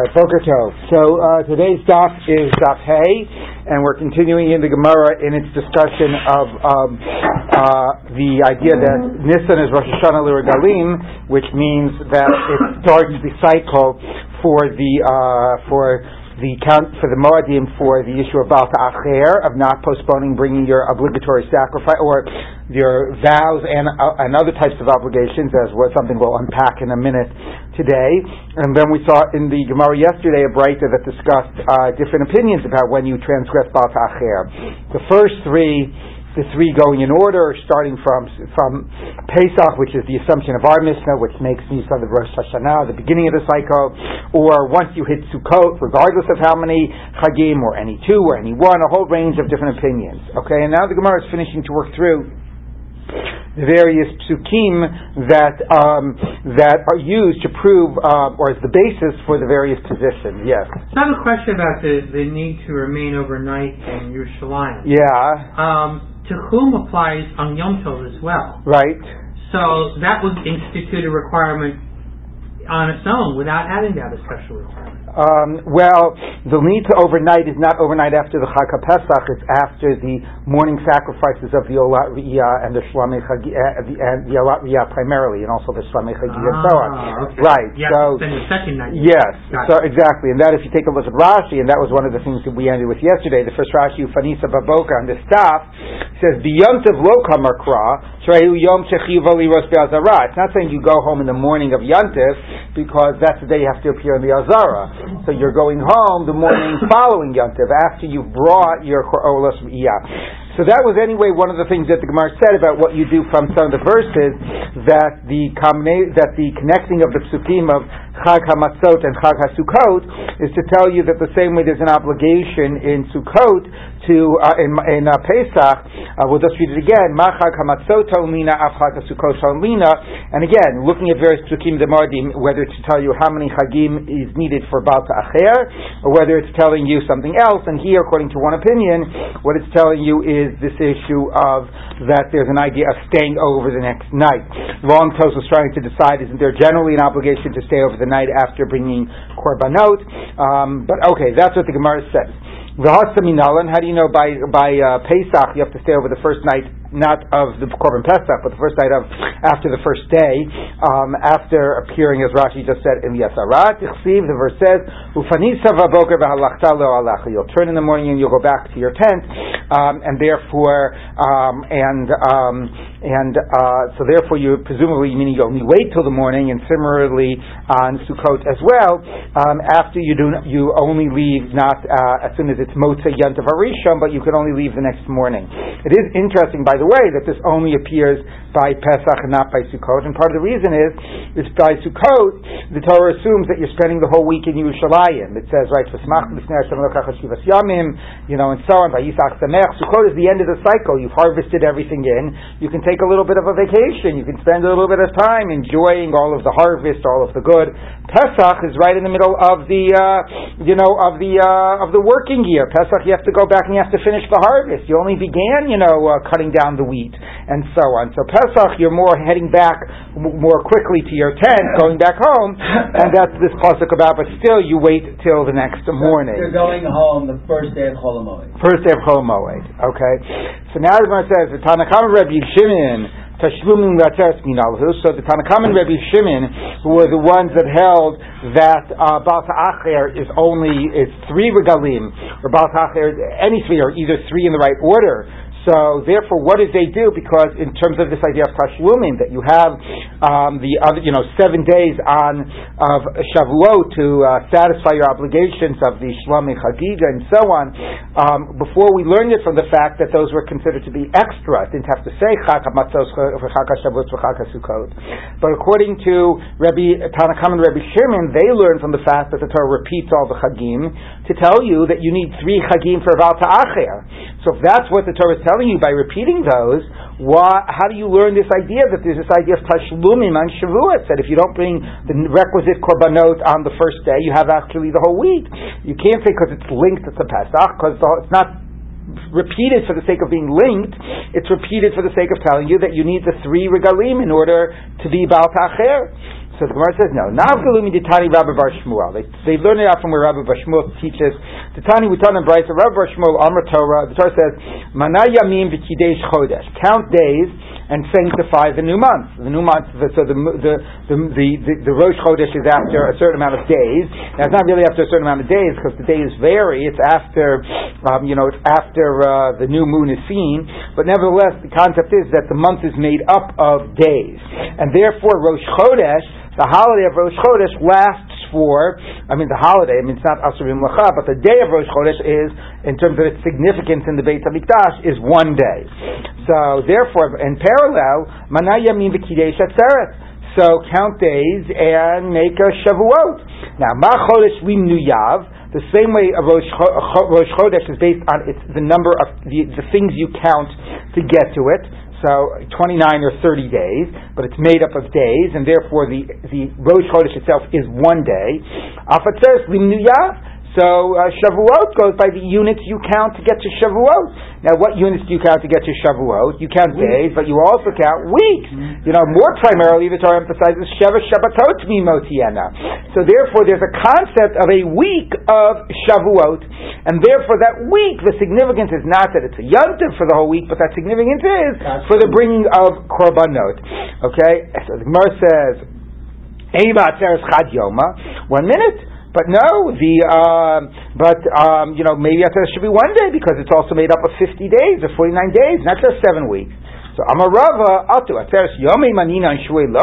So uh, today's daf is daf Hey, and we're continuing in the Gemara in its discussion of um, uh, the idea that Nissan is Rosh Hashanah L'Regalim, which means that it starts the cycle for the uh, for the count for the Moadim for the issue of Baal Acher, of not postponing bringing your obligatory sacrifice or your vows and uh, and other types of obligations, as was something we'll unpack in a minute today. And then we saw in the Gemara yesterday a brayta that discussed uh, different opinions about when you transgress Baal Acher. The first three the three going in order, starting from from Pesach, which is the assumption of our Mishnah, which makes Nisan the Rosh Hashanah, the beginning of the cycle, or once you hit Sukkot, regardless of how many Chagim, or any two, or any one, a whole range of different opinions. Okay, and now the Gemara is finishing to work through the various psukim that um, that are used to prove uh, or as the basis for the various positions. Yes. So I have a question about the, the need to remain overnight in Yerushalayim. Yeah. Um, to whom applies on Yom Tov as well. Right. So that would institute a requirement on its own without having to have a special requirement. Um, well, the need to overnight is not overnight after the Chag Pesach. It's after the morning sacrifices of the Olat Riyah and the Shlamei Chagi, uh, the, and the Olat Riyah primarily, and also the Shlamei Chagi ah, and so on. Okay. Right. Yeah, so then the second night. yes. Got So exactly, and that if you take a look at Rashi, and that was one of the things that we ended with yesterday. The first Rashi, Fanisa Baboka on the staff says Biyontiv Lo Kamar Kra Shrehu Yom Shechiva Liros Be'azara. It's not saying you go home in the morning of Yantiv because that's the day you have to appear in the Azara. So you're going home the morning following Yantiv after you've brought your Olas Iyah. So that was anyway one of the things that the Gemara said about what you do from some of the verses that the that the connecting of the psukim of Chag Hamatzot and Chag Hasukot is to tell you that the same way there's an obligation in Sukkot to uh, in, in uh, Pesach. Uh, we'll just read it again. Machag Hamatzot Talmina Af Chag Hasukot Talmina. And again, looking at various psukim demardim, whether to tell you how many Chagim is needed for Baal Acher, or whether it's telling you something else. And here, according to one opinion, what it's telling you is this issue of that there's an idea of staying over the next night. Long Tos was trying to decide, isn't there generally an obligation to stay over the night after bringing korbanot. Um, but okay, that's what the Gemara says. How do you know by by uh, Pesach you have to stay over the first night, not of the Korban Pesach, but the first night of after the first day, um, after appearing as Rashi just said in the Yasarat. The verse says, "Ufanisa v'boker v'halachta lo You'll turn in the morning and you'll go back to your tent, um, and therefore, um, and um, and uh, so therefore you presumably meaning you only wait till the morning, and similarly on Sukkot as well. Um, after you do, you only leave not uh, as soon as it's Motzei Yantav Harishon, but you can only leave the next morning. It is interesting, by the way, that this only appears by Pesach and not by Sukkot, and part of the reason is, is by Sukkot, the Torah assumes that you're spending the whole week in Yerushalayim. It says, right, Yamim, you know, and so on, by Yisach Samech. Sukkot is the end of the cycle. You've harvested everything in. You can take a little bit of a vacation. You can spend a little bit of time enjoying all of the harvest, all of the good. Pesach is right in the middle of the, uh, you know, of the, uh, of the working year year. Pesach, you have to go back and you have to finish the harvest. You only began, you know, uh, cutting down the wheat and so on. So Pesach, you're more heading back m- more quickly to your tent, going back home, and that's this pasuk about. But still, you wait till the next morning. You're going home the first day of Chol First day of Chol Okay. So now the Gemara says the Tanna Kamma Rabbi Shimon. Tashlumim Latzeres Minalhu. So the Tanna Kamma and Rabbi Shimon, who were the ones that held that uh, Baal Acher is only is three regalim, or Baal Acher, any three, or either three in the right order. So therefore, what did they do? Because in terms of this idea of tashlumin, that you have um, the other, you know, seven days on of Shavuot to uh, satisfy your obligations of the Shlomi Chagiga and so on. Um, before we learned it from the fact that those were considered to be extra, it didn't have to say Chag Hamatzos Chag Shavuot Chag Sukkot. But according to Rabbi Tanna Kamma and Rabbi Shimon, they learned from the fact that the Torah repeats all the Chagim to tell you that you need three Chagim for Baal Ta'acher. So if that's what the Torah is telling you by repeating those, why, how do you learn this idea that there's this idea of tashlumim on Shavuot? That if you don't bring the requisite korbanot on the first day, you have actually the whole week. You can't say because it's linked to the Pesach, because it's not repeated for the sake of being linked. It's repeated for the sake of telling you that you need the three regalim in order to be Baal Tacher. So the Gemara says no. Navgalumi Ditani Rabbi Bar Shmuel. They they learn it out from where Rabbi Bar Shmuel teaches. Ditani Wutan and Bryce. Rabbi Bar Shmuel Amr Torah. The Torah says Mana Yamim V'Kidesh Chodesh. Count days and sanctify the new month. The new month. So the the the the, the, the Rosh Chodesh is after a certain amount of days. Now it's not really after a certain amount of days because the days vary. It's after um, you know it's after uh, the new moon is seen. But nevertheless, the concept is that the month is made up of days, and therefore Rosh Chodesh, the holiday of Rosh Chodesh, lasts for, I mean, the holiday, I mean, it's not Asurim Lacha, but the day of Rosh Chodesh is, in terms of its significance in the Beit HaMikdash, is one day. So, therefore, in parallel, Manayamim V'Kidesh Atzeret. So, count days and make a Shavuot. Now, Ma Chodesh Lim Nuyav, the same way a Rosh, Rosh Chodesh is based on its, the number of the, the things you count to get to it so 29 or 30 days, but it's made up of days, and therefore the, the Rosh Chodesh itself is one day. Limnuyah, so uh, Shavuot goes by the units you count to get to Shavuot. Now, what units do you count to get to Shavuot? You count days, but you also count weeks. Mm-hmm. You know, more primarily, the Torah emphasizes Sheva Shabbatot Mimotiena. So, therefore, there's a concept of a week of Shavuot, and therefore, that week, the significance is not that it's a yontiv for the whole week, but that significance is for the bringing of korbanot. Okay, so the Gemara says, One minute. But no, the uh, but um, you know maybe it should be one day because it's also made up of fifty days or forty nine days, not just seven weeks. So Amarava Atu Ateres Yomi Manina and Shuei Lo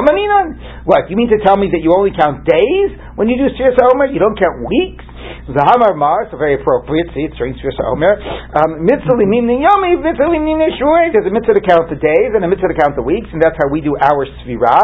What you mean to tell me that you only count days when you do Sir Omer? You don't count weeks? Zahamar Mar, so very appropriate. See, it's during Shvisa Omer. Um, mitzvah liminin yomi, mitzvah liminin shuei. There's a mitzvah to count the days and a mitzvah to count the weeks, and that's how we do our svira.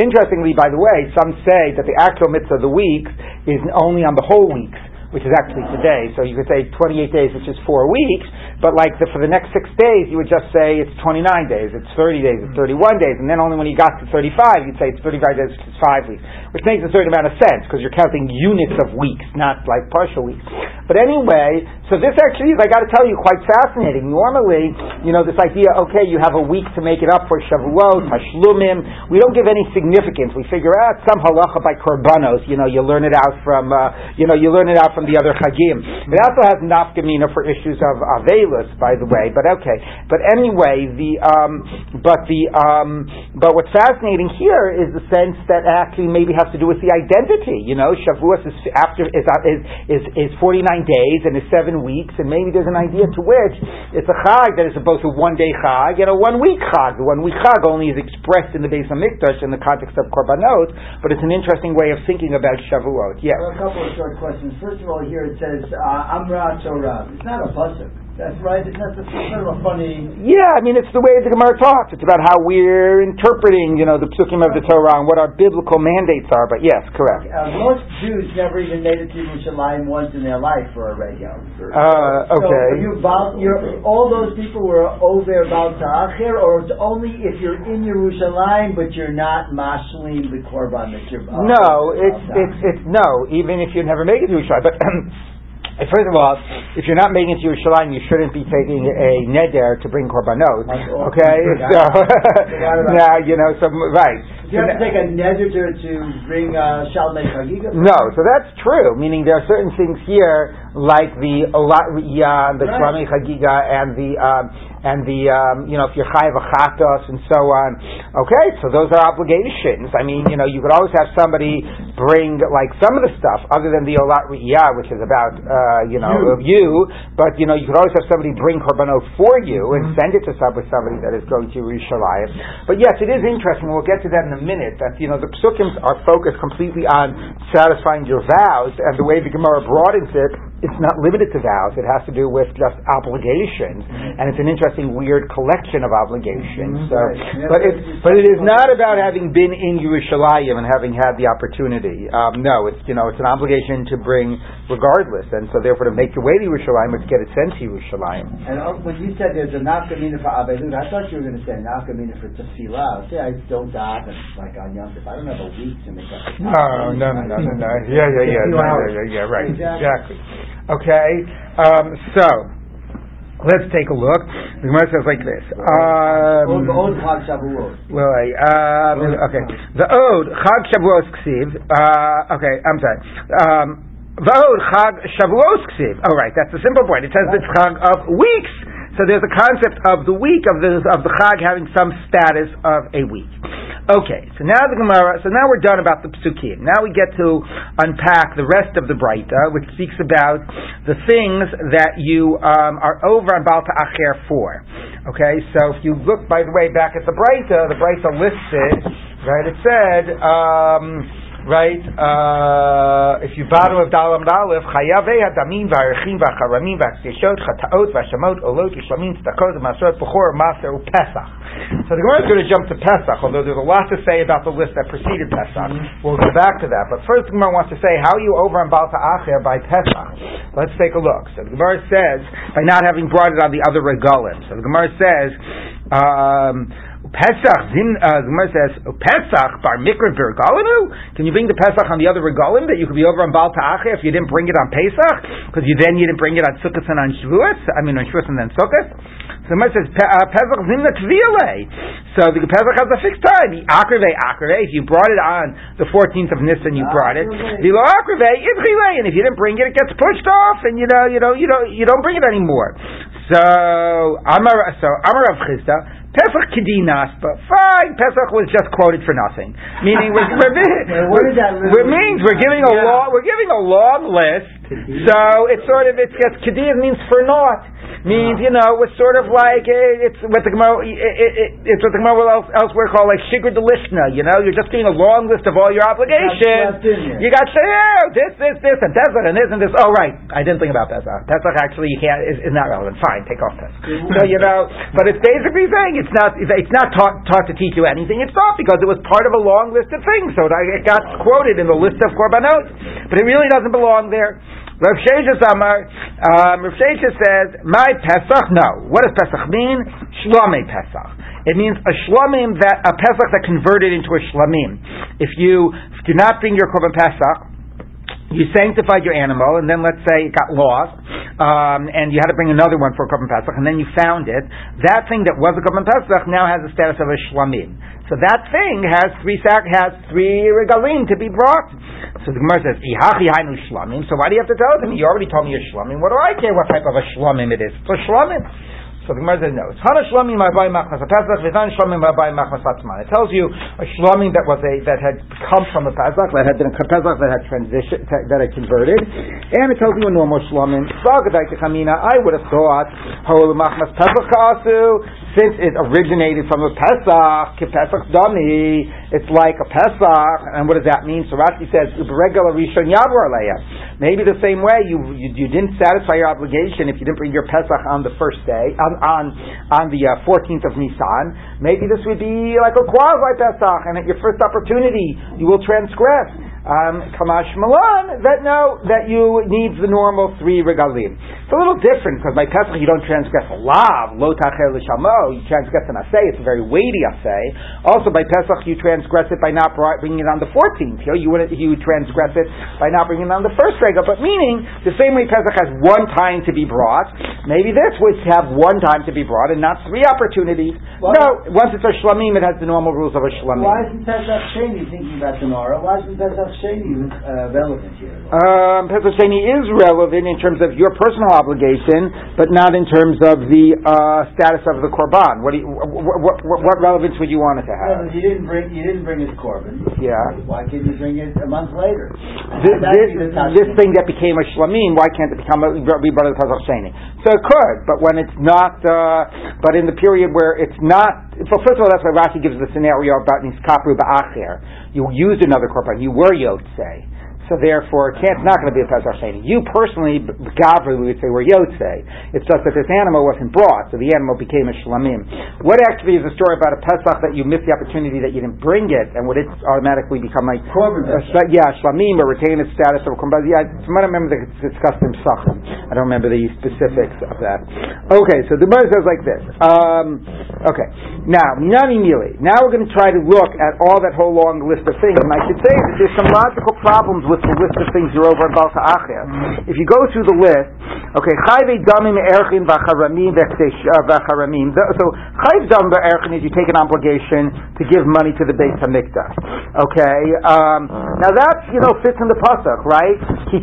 Interestingly, by the way, some say that the actual mitzvah of the weeks is only on the whole weeks which is actually today. So you could say 28 days, which is four weeks, but like the, for the next six days, you would just say it's 29 days, it's 30 days, it's 31 days, and then only when you got to 35, you'd say it's 35 days, which is five weeks, which makes a certain amount of sense because you're counting units of weeks, not like partial weeks. But anyway, so this actually is, I got to tell you, quite fascinating. Normally, you know, this idea, okay, you have a week to make it up for Shavuot, Tashlumim, we don't give any significance. We figure out some halacha by korbanos, you know, you learn it out from, uh, you know, you learn it out from the other chagim. It also has nafkamina for issues of avelus, by the way. But okay. But anyway, the um, but the um, but what's fascinating here is the sense that actually maybe has to do with the identity. You know, Shavuos is after is is is, is forty nine days and is seven weeks, and maybe there's an idea to which it's a chag that is both a one day chag and a one week chag. The one week chag only is expressed in the base of Hamikdash in the context of korbanot, but it's an interesting way of thinking about Shavuot. Yeah. Well, a couple of short questions. First of all, here it says uh, Amra Torah. It's not a pasuk. That's right. It's not sort of a funny. Yeah, I mean, it's the way the Gemara talks. It's about how we're interpreting, you know, the psukim of the Torah and what our biblical mandates are. But yes, correct. Uh, most Jews never even made it to Yerushalayim once in their life for a radio. Uh, okay. So you you're, all those people were over about Ta'achir, or it's only if you're in Yerushalayim but you're not mashlim the korban that you're. No, it's it's it's no. Even if you never make it to Yerushalayim, but. First of all, if you're not making it to Yerushalayim, you shouldn't be taking a neder to bring korbanot. Okay, so now you know. So right. Do you have to take a neder to, bring uh, shalmei chagiga? No, so that's true. Meaning there are certain things here like the olat riyah, the shalmei right. chagiga, and the um, and the um, you know if you're chayav achatos and so on. Okay, so those are obligations. I mean, you know, you could always have somebody bring like some of the stuff other than the olat riyah, which is about uh, you know you. you, but you know you could always have somebody bring korbanot for you and mm-hmm. send it to somebody, somebody that is going to Yerushalayim. But yes, it is interesting. We'll get to that in a minute. That you know the psukim are focused completely on satisfying your vows, and the way the Gemara broadens it it's not limited to vows. It has to do with just obligations, mm-hmm. and it's an interesting, weird collection of obligations. Mm-hmm. So, right. but it, but it is not about having been in Yerushalayim and having had the opportunity. Um, no, it's you know it's an obligation to bring regardless, and so therefore to make your way to Yerushalayim, let's get it sent to Yerushalayim. And uh, when you said there's a nafkamina for abelut, I thought you were going to say nafkamina for tefillah. Say I don't daven like on Yom Tov. I don't have a week to make up. No, no, no, no, no, no. Yeah, yeah, yeah, yeah, yeah, yeah, right, exactly. Okay, um, so Let's take a look. The Gemara says like this. Um, old Chag Shavuot. well, uh, okay. The Ode, Chag Shavuos Ksiv, uh, okay, I'm sorry. Um, the Ode, Chag Shavuos Ksiv. Oh, right, that's the simple point. It says it's Chag of weeks. So there's a concept of the week, of the, of the Chag having some status of a week. Okay, so now the Gemara, so now we're done about the Psukim. Now we get to unpack the rest of the Breita, which speaks about the things that you um, are over on Baal Ta'acher for. Okay, so if you look, by the way, back at the Breita, the Breita listed, right, it said, um, right, uh, if you bottom of Dalam Dalif, Chayavei Hadamin V'Arechim V'Charamim V'Akdeshot Chataot V'Shamot Olot Yishlamim Tzedakot Masrot Bechor Maser Pesach. So the Gemara is going to jump to Pesach, although there's a lot to say about the list that preceded Pesach. We'll go back to that. But first, the Gemara wants to say, how are you over on Baal Ta'acher by Pesach? Let's take a look. So the Gemara says, by not having brought it on the other regalim. So the Gemara says, um, Pesach, Zin, uh, the Gemara says, Pesach, Bar Mikra Virgalinu? Can you bring the Pesach on the other regalim that you could be over on Baal Ta'acher if you didn't bring it on Pesach? Because you then you didn't bring it on Sukkot and on Shavuot? I mean on Shavuot and then Sukkot? So the Gemara says, uh, Pesach Zimna Tvile. So the Pesach has a fixed time. The Akreve, Akreve, if you brought it on the 14th of Nisan, you brought it. The Lo Akreve, Idchile, and if you didn't bring it, it gets pushed off, and you know, you know, you don't, you don't bring it anymore. So, Amar, so, Amar Rav Chisda, Pesach Kedinas, but fine, Pesach was just quoted for nothing. Meaning, we're, we're, Wait, what does that we're, literally means we're giving a Yeah. long, we're giving a long list, so it's sort of, it's, it's Kedin means for naught. Means, you know, it's sort of like, eh, it's what the Gemara, it, it, it, it's what the Gemara will else, elsewhere call like Shigur de Lishna, you know, you're just doing a long list of all your obligations. You got to oh, this, this, this, and Pesach, and this, and this. Oh, right, I didn't think about Pesach. Pesach actually you can't, is, is not relevant. Fine, take off Pesach. So, you know, but it's basically saying it's not, it's not taught, taught to teach you anything. It's not because it was part of a long list of things. So it it got quoted in the list of Korbanot. But it really doesn't belong there. Rav Shesha Samar, um, Rav Shesha says, my Pesach, no. What does Pesach mean? Shlomei Pesach. It means a shlomim that, a Pesach that converted into a shlamim. If you do not bring your Korban Pesach, you sanctified your animal, and then let's say it got lost, um, and you had to bring another one for a Korban Pesach, and then you found it. That thing that was a Korban Pesach now has the status of a shlamim. So that thing has three sac has three regalim to be brought. So the Gemara says, "Ihachi hainu shlamim." So why do you have to tell them? You already told me a shlamim. What do I care what type of a shlamim it is? It's a shlamim. So the Gemara says no. It's Hana Shlamim Abai Machmas Pesach, V'Han Shlamim Abai Machmas Atzman. It tells you a Shlamim that was a that had come from a Pesach, that had been a Pesach that had transition that had converted, and it tells you a normal Shlamim. Zagadai Kamina. I would have thought Hol Machmas Pesach Kaasu, since it originated from a Pesach, Pesach Dami. It's like a Pesach, and what does that mean? So Rashi says regular Rishon Yavor. Maybe the same way you, you you didn't satisfy your obligation if you didn't bring your Pesach on the first day on on, on the uh, 14th of Nisan. Maybe this would be like a quasi Pesach, and at your first opportunity you will transgress. Um, Kamash Malan that no that you need the normal three regalim. It's a little different because by Pesach you don't transgress a lav lo tacher l'shamo. You transgress an assay. It's a very weighty assay. Also by Pesach you transgress it by not bringing it on the 14th. Here you would you transgress it by not bringing it on the first regal. But meaning the same way Pesach has one time to be brought, maybe this would have one time to be brought and not three opportunities. Why- no, once it's a shlamim, it has the normal rules of a shlamim. Why isn't Pesach Sheni thinking about tomorrow? Why isn't Pesach Sheni uh, relevant here? Um, Pesach Sheni is relevant in terms of your personal obligation, but not in terms of the uh, status of the korban. What, do you, what, what, what relevance would you want it to Well, have? you didn't bring you didn't bring his korban. Yeah. Why can't you bring it a month later? This, this, this thing that became a shlamim, why can't it become a be brought to the Pesach Sheni? So it could, but when it's not, uh, but in the period where it's not, well, first of all, that's why Rashi gives the scenario about Niskapru Ba'acher. You used another korban, you were Yotzei. So therefore, it can't, it's not going to be a Pesach Sheni. You personally, Gavri, we would say, were Yotzei. It's just that this animal wasn't brought, so the animal became a Shlamim. What actually is the story about a Pesach that you missed the opportunity that you didn't bring it, and would it automatically become like sh- yeah, shlamim or retain its status of a. Yeah, from what I remember, it's discussed in Psachim. I don't remember the specifics of that. Okay, so the Gemara says like this. Um, okay, now Nani Mili. Now we're going to try to look at all that whole long list of things, and I should say that there's some logical problems with the list of things you're over in Baal Ta'acher. If you go through the list, okay, Chayve Damim Erchin Vacharamim Vacharamim. So Chayve Damim Erchin is you take an obligation to give money to the Beit Hamikdash. Okay, um, now that you know fits in the pasuk, right? So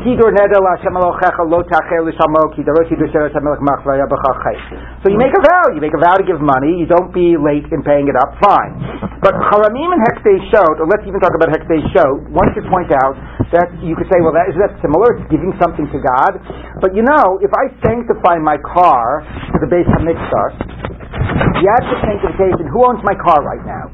you make a vow. You make a vow to give money. You don't be late in paying it up. Fine. But Haramim and Hekdei Shot, or let's even talk about Hekdei Shot, one should point out that you could say, well, that, is that similar? It's giving something to God. But you know, if I sanctify my car to the base of Mitzvah, the act of sanctification, who owns my car right now?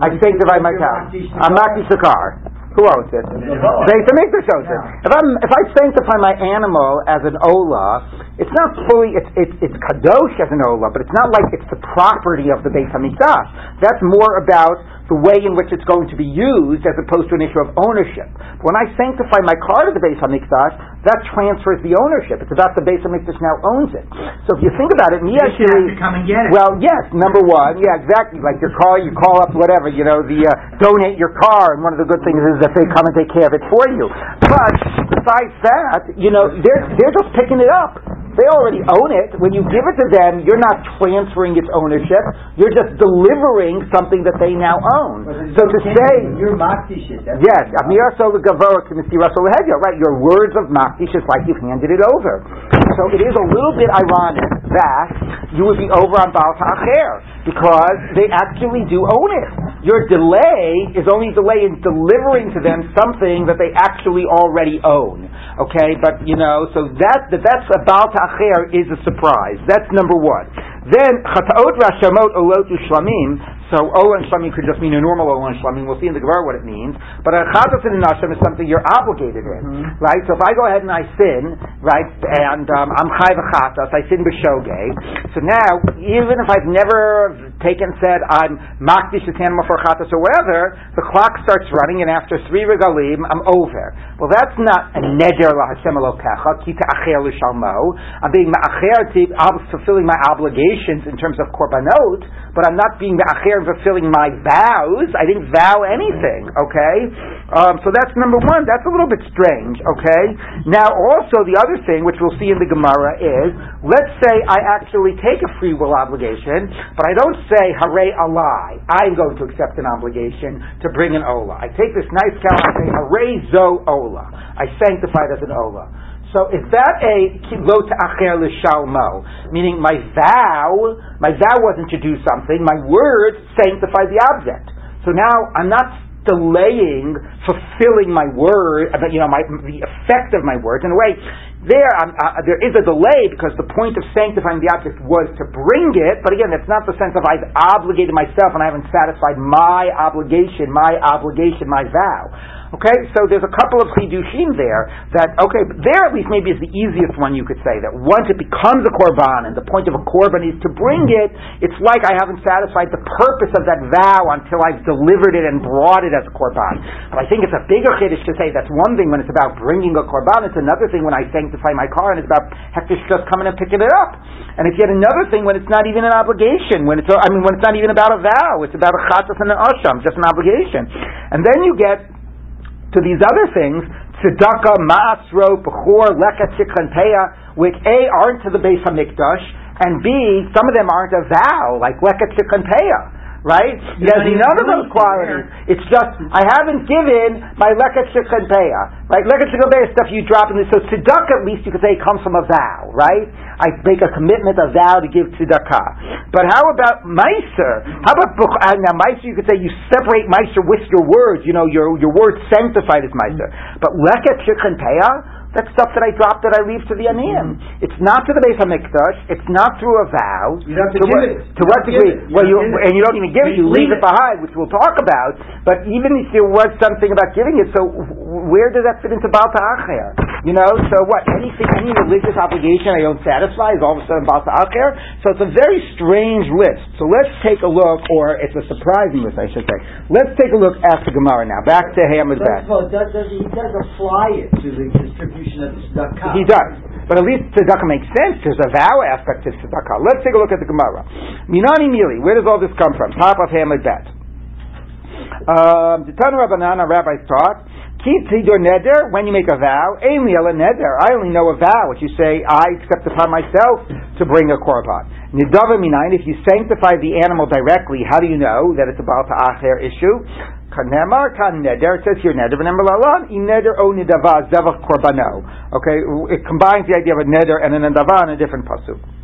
I sanctify my car. I'm not the car. Who owns it? Beis Hamikdash owns it. If I'm if I sanctify my animal as an ola, it's not fully it's it's it's kadosh as an ola, but it's not like it's the property of the Beis Hamikdash. That's more about the way in which it's going to be used as opposed to an issue of ownership. When I sanctify my car to the Beis Hamikdash, that transfers the ownership. It's about the Beis Hamikdash now owns it. So if you think about it, me actually come and get it. Well, yes, number one, yeah, exactly. Like your car, you call up whatever, you know, the uh, donate your car, and one of the good things is that they come and take care of it for you. But besides that, you know, they're they're just picking it up. They already own it. When you give it to them, you're not transferring its ownership. You're just delivering something that they now own. So to say, you're makdish Yes, Amir Gavor Right, your words of makdish is like you've handed it over. So it is a little bit ironic that you would be over on Baal Ta'acher because they actually do own it. Your delay is only delay in delivering to them something that they actually already own. Okay, but you know, so that, that that's about acher is a surprise. That's number one. Then chataot rashamot olot ushlamim. So ola and shlamim could just mean a normal ola and shlamim. We'll see in the Gemara what it means. But a chatos and nasham is something you're obligated in, mm-hmm. right? So if I go ahead and I sin, right, and um, I'm chayv chatos, I sin b'shogeg. So now, even if I've never taken said I'm makdish the animal for chatos or whatever, the clock starts running, and after three regalim, I'm over. Well, that's not a neder laHashem Elokecha ki ta'acher l'shalmo. I'm being ma'acher to fulfilling my obligations in terms of korbanot, but I'm not being ma'acher and fulfilling my vows. I didn't vow anything. Okay, um, so that's number one. That's a little bit strange. Okay. Now, also the other thing which we'll see in the Gemara is, let's say I actually take a free will obligation, but I don't say hare alai. I'm going to accept an obligation to bring an ola. I take this nice cow. I say hare zo ola. I sanctify it as an ola. So is that a lo ta'acher l'shalmo? Meaning my vow, my vow wasn't to do something, my words sanctify the object. So now I'm not delaying fulfilling my word, you know, my, the effect of my words. In a way, there, uh, there is a delay because the point of sanctifying the object was to bring it, but again, that's not the sense of I've obligated myself and I haven't satisfied my obligation, my obligation, my vow. Okay, so there's a couple of chidushim there that okay, there at least maybe is the easiest one you could say that once it becomes a korban and the point of a korban is to bring mm-hmm. it, it's like I haven't satisfied the purpose of that vow until I've delivered it and brought it as a korban. But I think it's a bigger chiddush to say that's one thing when it's about bringing a korban. It's another thing when I sanctify my car and it's about hektish just coming and picking it up. And it's yet another thing when it's not even an obligation. When it's I mean when it's not even about a vow. It's about a chatas and an asham, just an obligation. And then you get to these other things, tzedakah, ma'asro, bechor, leket, shikhan, which A, aren't to the base of Mikdash, and B, some of them aren't a vow, like leket, shikhan, right? He has none of those qualities. It's just I haven't given my leket shikhan right? Leket shikhan is stuff you drop in. The so tzedakah, at least you could say, comes from a vow, right? I make a commitment, a vow to give tzedakah. But how about meiser? How about uh, now meiser? You could say you separate meiser with your words. You know, your your words sanctified as meiser. But leket shikhan that's stuff that I drop that I leave to the aniyim. Mm-hmm. It's not to the base of mikdash. It's not through a vow. You have to, what, it. To what degree? Well, you, and you don't even give it. You leave, it behind, which we'll talk about. But even if there was something about giving it, so where does that fit into Baal Ta'acher? You know, so what? Anything, any religious obligation I don't satisfy is all of a sudden Baal Ta'acher? So it's a very strange list. So let's take a look, or it's a surprising list, I should say. Let's take a look at the Gemara now. Back to Hamid First of all, does, he does apply it to the distribution of the tzedakah. He does. but at least tzedakah makes sense. There's a vow aspect to tzedakah. Let's take a look at the Gemara. Minani Mili, where does all this come from? Top of Hamlet Bet. Um, the Tanu Rabbanan, our rabbis taught, Neder, when you make a vow, Aimli neder, I only know a vow, which you say, I accept upon myself to bring a korban. Nidava minayin, if you sanctify the animal directly, how do you know that it's a Baal Ta'acher issue? Kanemar kan neder, it says here neder, v'nemar lalan, in neder o nidava zevach korbano. Okay, it combines the idea of a neder and an nidava in a different pasuk.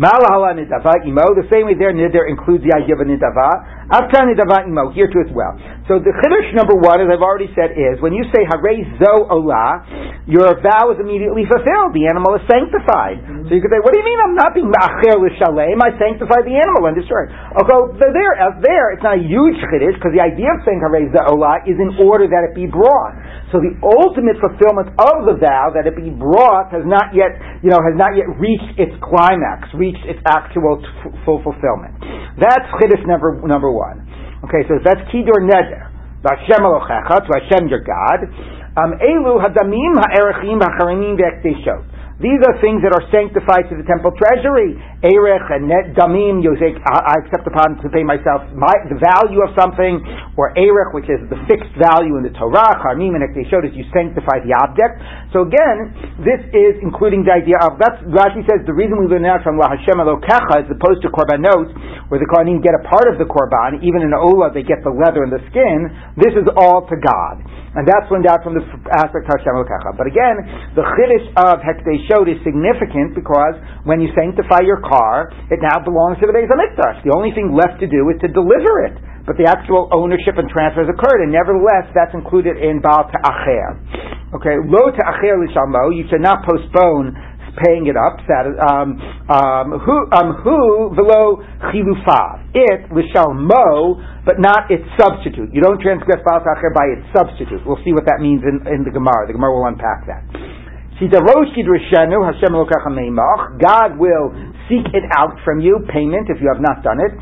Malahala nidava imo. The same way there, nidar includes the idea of a nidava. After nidava imo, here too as well. So the chiddush number one, as I've already said, is when you say hare zo olah, your vow is immediately fulfilled. The animal is sanctified. Mm-hmm. So you could say, what do you mean I'm not being ma'acher l'shalem? I sanctified the animal and destroyed. Although there, there, it's not a huge chiddush because the idea of saying hare zo olah is in order that it be brought. So the ultimate fulfillment of the vow that it be brought has not yet, you know, has not yet reached its climax, reached its actual t- full fulfillment. That's chiddush number number one. Okay, so that's kidur neder. Hashem Elochecha, to Hashem your God. Um, Elu hadamim ha'erechim ha'charimim ve'ekteshot. These are things that are sanctified to the temple treasury. Erech and net damim, you say, I accept upon to pay myself my, the value of something, or erech, which is the fixed value in the Torah. Charmim and showed us you sanctify the object. So again, this is including the idea of that's Rashi says the reason we learn that from La Hashem Elokecha as opposed to korbanot, where the kohanim get a part of the korban, even in olah they get the leather and the skin. This is all to God, and that's learned out from the aspect of Hashem Elokecha. But again, the chiddush of Hekdesh is significant because when you sanctify your car, it now belongs to the Beis Hamikdash. The only thing left to do is to deliver it. But the actual ownership and transfer has occurred, and nevertheless, that's included in Baal Ta'acher. Okay, Lo Ta'acher L'Shalmo, you should not postpone paying it up. Um, um, who um, who velo chilufa it l'shalmo, but not its substitute. You don't transgress Baal by its substitute. We'll see what that means in, in the Gemara. The Gemara will unpack that. God will seek it out from you, payment, if you have not done it.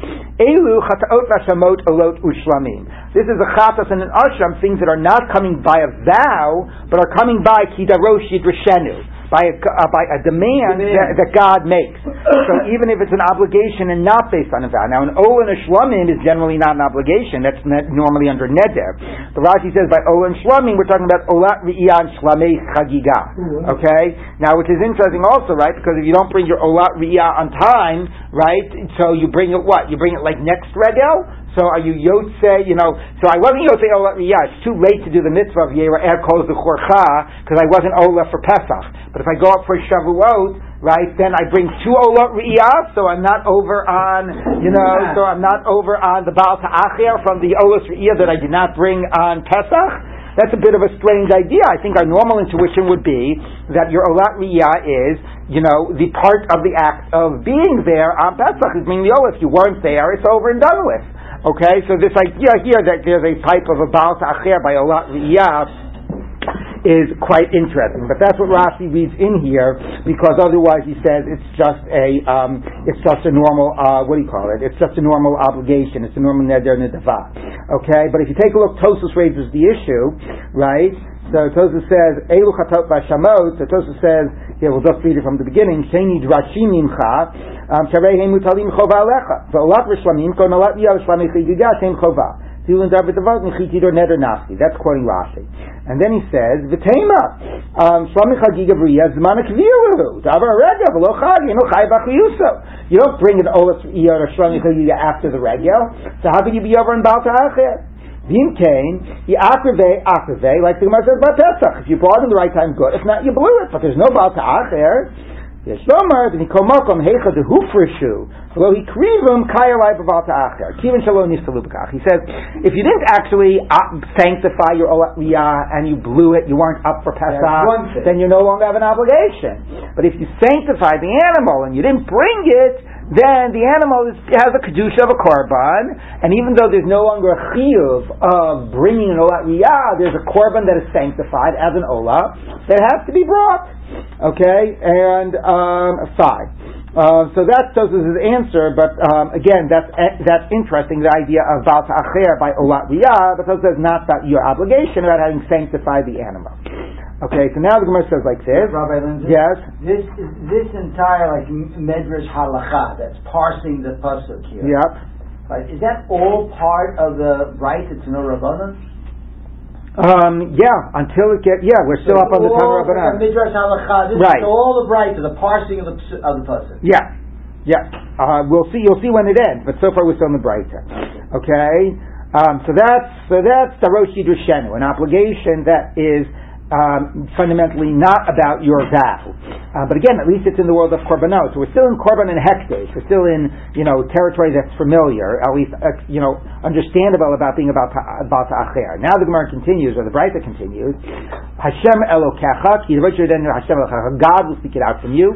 This is a chatas and an asham, things that are not coming by a vow, but are coming by kidarosh yidrishenu by a, uh, by a demand, demand. That, that, God makes. so even if it's an obligation and not based on a vow. Now, an Ola and a Shlomim is generally not an obligation. That's normally under Neder. The Rashi says by Ola and Shlomim, we're talking about Olat Ri'iyah Shlamei Chagiga. Mm-hmm. Okay? Now, which is interesting also, right? Because if you don't bring your Olat Ri'iyah on time, right? So you bring it what? You bring it like next Regel? So are you Yotze, you know, so I wasn't Yotze Ola Riyah. It's too late to do the mitzvah of Yera Er Kol Chorcha because I wasn't Ola for Pesach. But if I go up for Shavuot, right, then I bring two Ola Riyah, so I'm not over on, you know, so I'm not over on the Baal Ta'achir from the Ola Riyah that I did not bring on Pesach. That's a bit of a strange idea. I think our normal intuition would be that your Olat Riyah is, you know, the part of the act of being there on Pesach is being the Ola. If you weren't there, it's over and done with. Okay, so this idea here that there's a type of a Baal Ta'acher by Olat Riyah is quite interesting. But that's what Rashi reads in here, because otherwise he says it's just a um, it's just a normal uh, what do you call it? It's just a normal obligation. It's a normal neder nedava. Okay, but if you take a look, Tosus raises the issue, right? So Tosus says Elu chatot v'shamot. So Tosus says here we'll just read it from the beginning. Sheni drashim imcha. Um, Sharehem mutalim chova alecha. V'olat rishlamim kon olat yah rishlamim chigiga shem chova. Tilin david avot nechitid or neder nafti. That's quoting Rashi. And then he says, V'tema, um, shlamim chagiga b'riyah zman akviru. Davar rega v'lo chag, know, chay b'chiyuso. You don't bring an olat yah or shlamim chagiga after the regel. So how can you be over in Baal Ta'acher? Vim came, he akreve, akreve, like the Gemara says about Pesach. If you brought in the right time, good. If not, you blew it. But there's no Baal Ta'acher. Yeshomar v'nikomakom heicha dehufreshu v'lo hikrivum kayalai b'valta acher kivin shalom nistalubakach. He says, if you didn't actually uh, sanctify your olat and you blew it, you weren't up for Pesach, then you no longer have an obligation. But if you sanctify the animal and you didn't bring it, then the animal is, has a kedusha of a korban, and even though there's no longer a chiyuv of bringing an olat there's a korban that is sanctified as an olah that has to be brought. Okay, and um, five. Uh, so that's Tosas' answer, but um, again, that's that's interesting. The idea of Baal Acher by Olat Riyah, Tosas says not about your obligation about having sanctified the animal. Okay, so now the Gemara says like this. Rabbi Lindsay? Yes. This this entire like medrash halacha that's parsing the pasuk here. Yep. Right, is that all part of the right to no rabbanon? Um, yeah, until it get yeah, we're still up on the Tanu All Rabbanan. Midrash halacha. This Right. is all the right to the parsing of the of the pasuk. Yeah, yeah. Uh, we'll see. You'll see when it ends. But so far we're still in the Breita. Okay. Um, so that's so that's the Rosh an obligation that is um, fundamentally not about your vow. Uh, but again, at least it's in the world of korbanot. So we're still in korban and hekdesh. We're still in you know territory that's familiar, at least uh, you know understandable about being about about acher. Now the Gemara continues, or the Breita continues. Hashem Elokecha, ki Hashem. God will speak it out from you.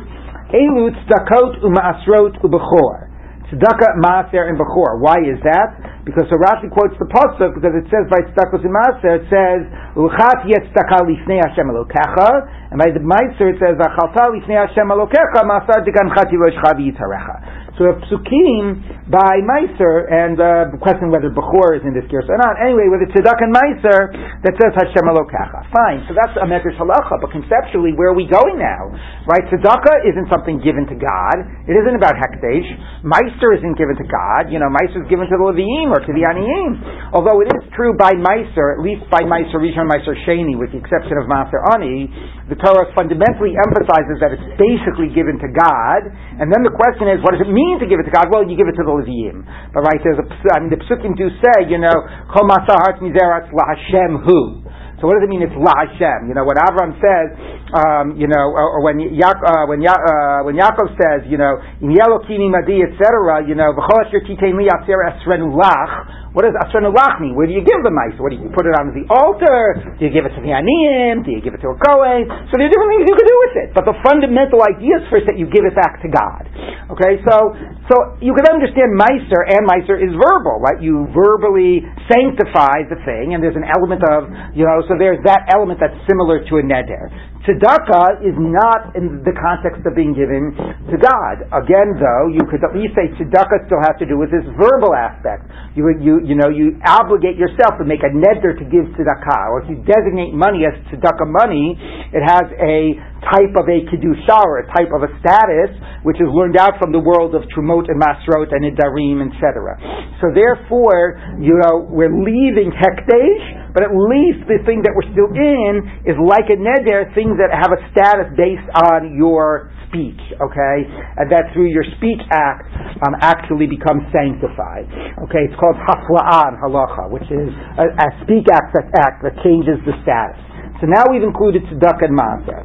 Elu tzedakot u'ma'asrot u'bechor. Tzedakah, Maaser, and Bechor. Why is that? Because so Rashi quotes the pasuk because it says by tzedakos and Maaser it says Uchat yet tzedakah lifnei Hashem Elokecha, and by the Maaser it says Achalta lifnei Hashem Elokecha Masar digancha tiroshcha v'yitarecha. So a psukim by Meiser, and uh, the question whether Bechor is in this case or not. Anyway, with the Tzedakah and Meiser that says Hashem Elokecha. Fine, so that's a Medrash Halacha, but conceptually, where are we going now? Right? Tzedakah isn't something given to God. It isn't about Hekdesh. Meiser isn't given to God. You know, Meiser is given to the Leviim or to the Aniyim. Although it is true by Meiser, at least by Meiser Rishon, Meiser Sheni, with the exception of Maser Ani, the Torah fundamentally emphasizes that it's basically given to God. And then the question is, what does it mean? To give it to God? Well, you give it to the Leviim. But right, there's a, I mean, the Psukim do say, you know, Kol Masahat Mizerat La Hashem Hu. So what does it mean? It's La Hashem. You know, when Avram says, um, you know, or, or when ya- uh, when ya- uh, when Yaakov says, you know, in Yelokimi Madi, etc., you know, V'chol Asher Titein Li Esrenu Lach. What does Asrenu Lach? Where do you give the mice? What do you put it on the altar? Do you give it to the Aniyim? Do you give it to a Kohen? So there are different things you can do with it. But the fundamental idea is first that you give it back to God. Okay, so so you can understand Meiser and Meiser is verbal, right? You verbally sanctify the thing, and there's an element of, you know, so there's that element that's similar to a neder. Tzedakah is not in the context of being given to God. Again, though, you could at least say tzedakah still has to do with this verbal aspect. You, you, you know, you obligate yourself to make a neder to give tzedakah, or if you designate money as tzedakah money, it has a type of a kedusha or a type of a status, which is learned out from the world of trumot and masrot and idarim, etc. So therefore, you know, we're leaving hekdesh, but at least the thing that we're still in is like a neder, things that have a status based on your speech, okay? And that through your speech act um, actually becomes sanctified. Okay, it's called hafla'an halacha, which is a, a speak act act that changes the status. So now we've included tzedakah and maser.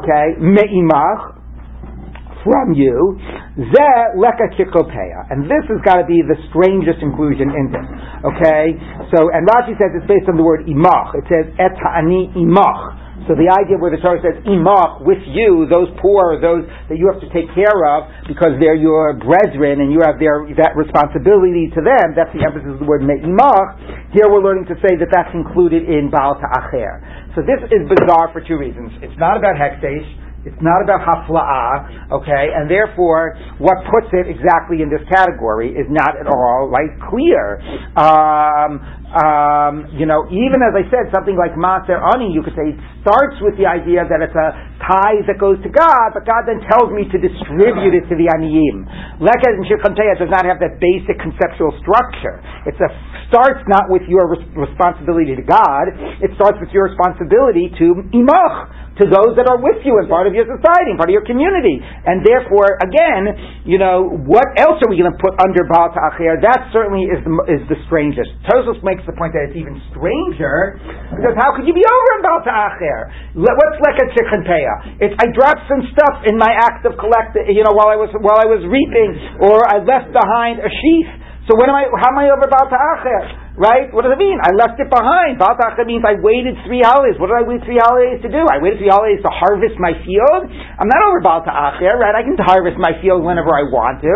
Okay, me'imach, from you, ze leka kikopeya. And this has got to be the strangest inclusion in this. Okay? So, and Rashi says it's based on the word imach. It says et ha'ani imach. So the idea where the Torah says imach with you, those poor, those that you have to take care of because they're your brethren and you have their that responsibility to them. That's the emphasis of the word me'imach. Here we're learning to say that that's included in Baal Ta'acher. So this is bizarre for two reasons. It's not about hekdesh. It's not about hafla'ah, okay, and therefore what puts it exactly in this category is not at all right clear. Um, um, you know, even as I said, something like Maser Ani, you could say it starts with the idea that it's a tithe that goes to God, but God then tells me to distribute it to the Aniyim. Lekez and Shirkanteya does not have that basic conceptual structure. It starts not with your res- responsibility to God, it starts with your responsibility to Imach, to those that are with you and part of your society and part of your community. And therefore, again, you know, what else are we going to put under Baal Ta'achir? That certainly is the, is the strangest. Tosos makes the point that it's even stranger, because how could you be over in Baal Ta'achir? What's Leket Shechanteya? It's, I dropped some stuff in my act of collecting, you know, while I was, while I was reaping, or I left behind a sheaf. So when am I, how am I over Baal Ta'achir? Right? What does it mean? I left it behind. Baal Ta'achir means I waited three holidays. What did I wait three holidays to do? I waited three holidays to harvest my field. I'm not over Baal Ta'achir, right? I can harvest my field whenever I want to.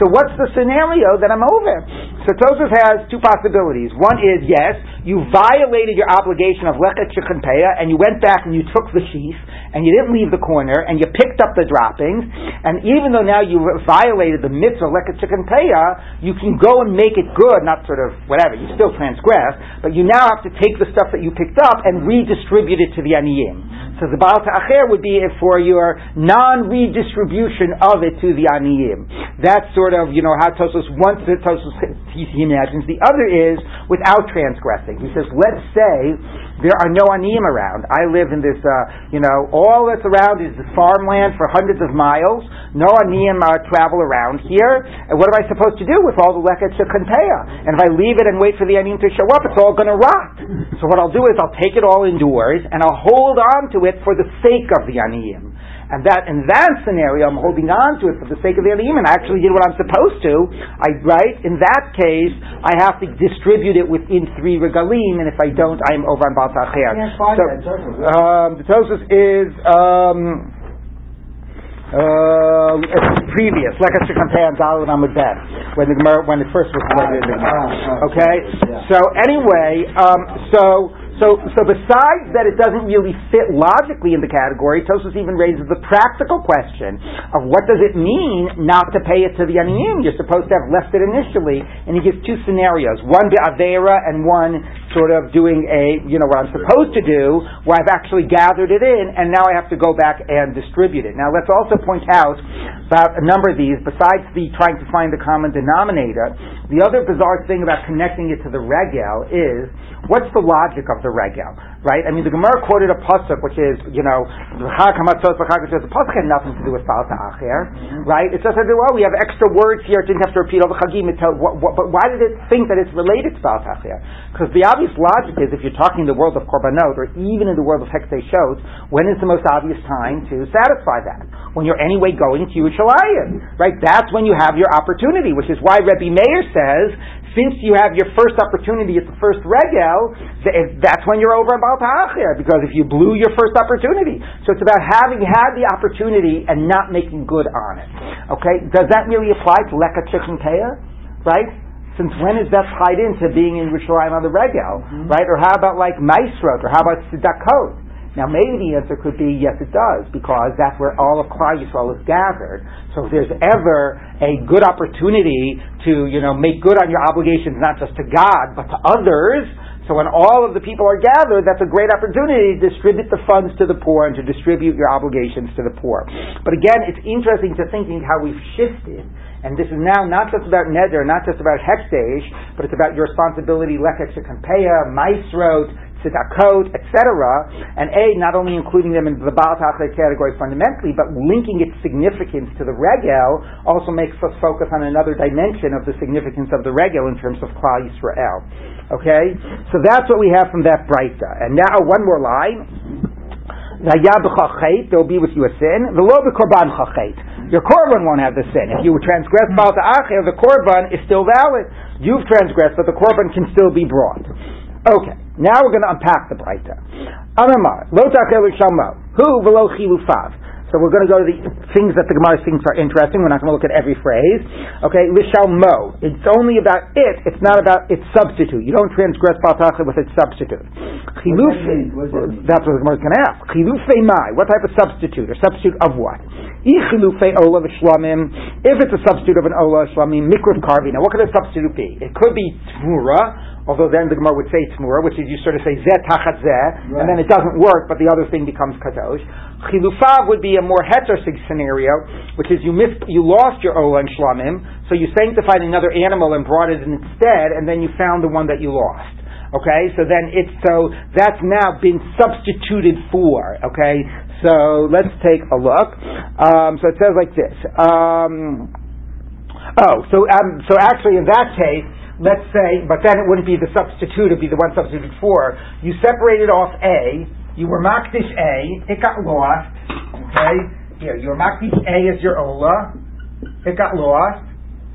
So what's the scenario that I'm over? So has two possibilities. One is, yes, you violated your obligation of lechet shechanpeya, and you went back and you took the sheaf, and you didn't leave the corner, and you picked up the droppings, and even though now you violated the mitzvah lechet shechanpeya, you can go and make it good, not sort of whatever, you still transgress, but you now have to take the stuff that you picked up and redistribute it to the aniyim. So the Baal Ta'acher would be for your non-redistribution of it to the Aniyim. That's sort of, you know, how Tosos wants to, Tosos, he imagines. The other is without transgressing. He says, let's say there are no Aniyim around. I live in this, uh, you know, all that's around is the farmland for hundreds of miles. No Aniyim uh, travel around here. And what am I supposed to do with all the Leket Shekanpeya? And if I leave it and wait for the Aniyim to show up, it's all going to rot. So what I'll do is I'll take it all indoors and I'll hold on to it it for the sake of the aniyim. And that in that scenario, I'm holding on to it for the sake of the aniyim, and I actually did what I'm supposed to. I right in that case, I have to distribute it within three regalim, and if I don't, I'm over on Baal Ta'acher. So, um, the Tosus is. Um, uh, previous, like a Shekhan Dalad Amud Ben, when the Gemara, when it first was in the Gemara. Ah, okay, so anyway, um, so so, so besides that it doesn't really fit logically in the category, Tosus even raises the practical question of what does it mean not to pay it to the aniyim? You're supposed to have left it initially, and he gives two scenarios: one avera and one sort of doing a, you know, what I'm supposed to do, where I've actually gathered it in, and now I have to go back and distribute it. Now, let's also point out about a number of these. Besides the trying to find the common denominator, the other bizarre thing about connecting it to the regel is what's the logic of the regel, right? I mean, the Gemara quoted a pasuk which is, you know, the pasuk had nothing to do with Baal Ta'acher, mm-hmm. right? It just said, well, we have extra words here. It didn't have to repeat all the Chagim. but why did it think that it's related to Baal Ta'acher? Because the obvious logic is, if you're talking in the world of Korbanot, or even in the world of Hekse Shot, when is the most obvious time to satisfy that? When you're anyway going to Yerushalayim, right? That's when you have your opportunity, which is why Rebbe Meir says since you have your first opportunity at the first regel, that's when you're over about Ta'acher, because if you blew your first opportunity. So it's about having had the opportunity and not making good on it. Okay? Does that really apply to Leka Chicken Right? Since when is that tied into being in Rishalayim on the regel? Mm-hmm. Right? Or how about like Maisrot? Or how about Tzedakot? Now, maybe the answer could be yes, it does, because that's where all of Klal Yisrael is gathered. So, if there's ever a good opportunity to, you know, make good on your obligations, not just to God but to others, so when all of the people are gathered, that's a great opportunity to distribute the funds to the poor and to distribute your obligations to the poor. But again, it's interesting to thinking how we've shifted. And this is now not just about neder, not just about hekdesh, but it's about your responsibility, lechet shekampeya, maisrot, tzedakot, etc., and A, not only including them in the Baal category fundamentally, but linking its significance to the regel also makes us focus on another dimension of the significance of the regel in terms of Klal Yisrael. Okay? So that's what we have from that Breita. And now one more line. There will be with you a sin. The korban. Your korban won't have the sin. If you transgress Baal Ta'acher, the korban is still valid. You've transgressed, but the korban can still be brought. Okay, now we're going to unpack the Breita. Amamar, lo hu velo chilufav. So we're going to go to the things that the Gemara thinks are interesting. We're not going to look at every phrase. Okay, lishalmo. It's only about it. It's not about its substitute. You don't transgress Baal Ta'acher with its substitute. Chiluf. That's what the Gemara is going to ask. Chilufe mai. What type of substitute? Or substitute of what? Ichilufe ola v'shlamim. If it's a substitute of an ola shlamim, mikra karbi. Now, what could a substitute be? It could be tmura although then the Gemara would say Tzmura, which is you sort of say Zeh Tachat Zeh, and then it doesn't work, but the other thing becomes Kadosh. Chilufav would be a more hetersig scenario, which is you missed, you lost your Ola and Shlamim, so you sanctified another animal and brought it in instead, and then you found the one that you lost. Okay, so then it's so that's now been substituted for. Okay, so let's take a look. Um, so it says like this. Um, oh, so um, so actually in that case let's say, but then it wouldn't be the substitute, it'd be the one substituted for. You separated off A, you were Makdish A, it got lost, okay? Here, you were Makdish A as your Ola, it got lost.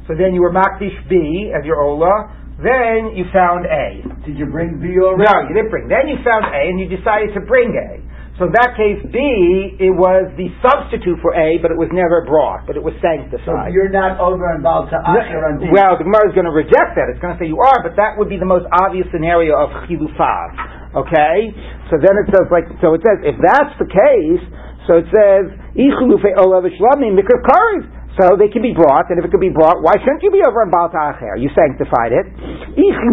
So then you were Makdish B as your Ola, then you found A. Did you bring B already? No, you didn't bring. Then you found A and you decided to bring A. So in that case, B, it was the substitute for A, but it was never brought, but it was sanctified. So you're not over about to Acher on B. Well, the Gemara is going to reject that. It's going to say you are, but that would be the most obvious scenario of chilufav. Okay? So then it says like, so it says, if that's the case, so it says, ichulufe olav mikra karis. So they can be brought, and if it could be brought, why shouldn't you be over in Baal Ta'acher? You sanctified it. If it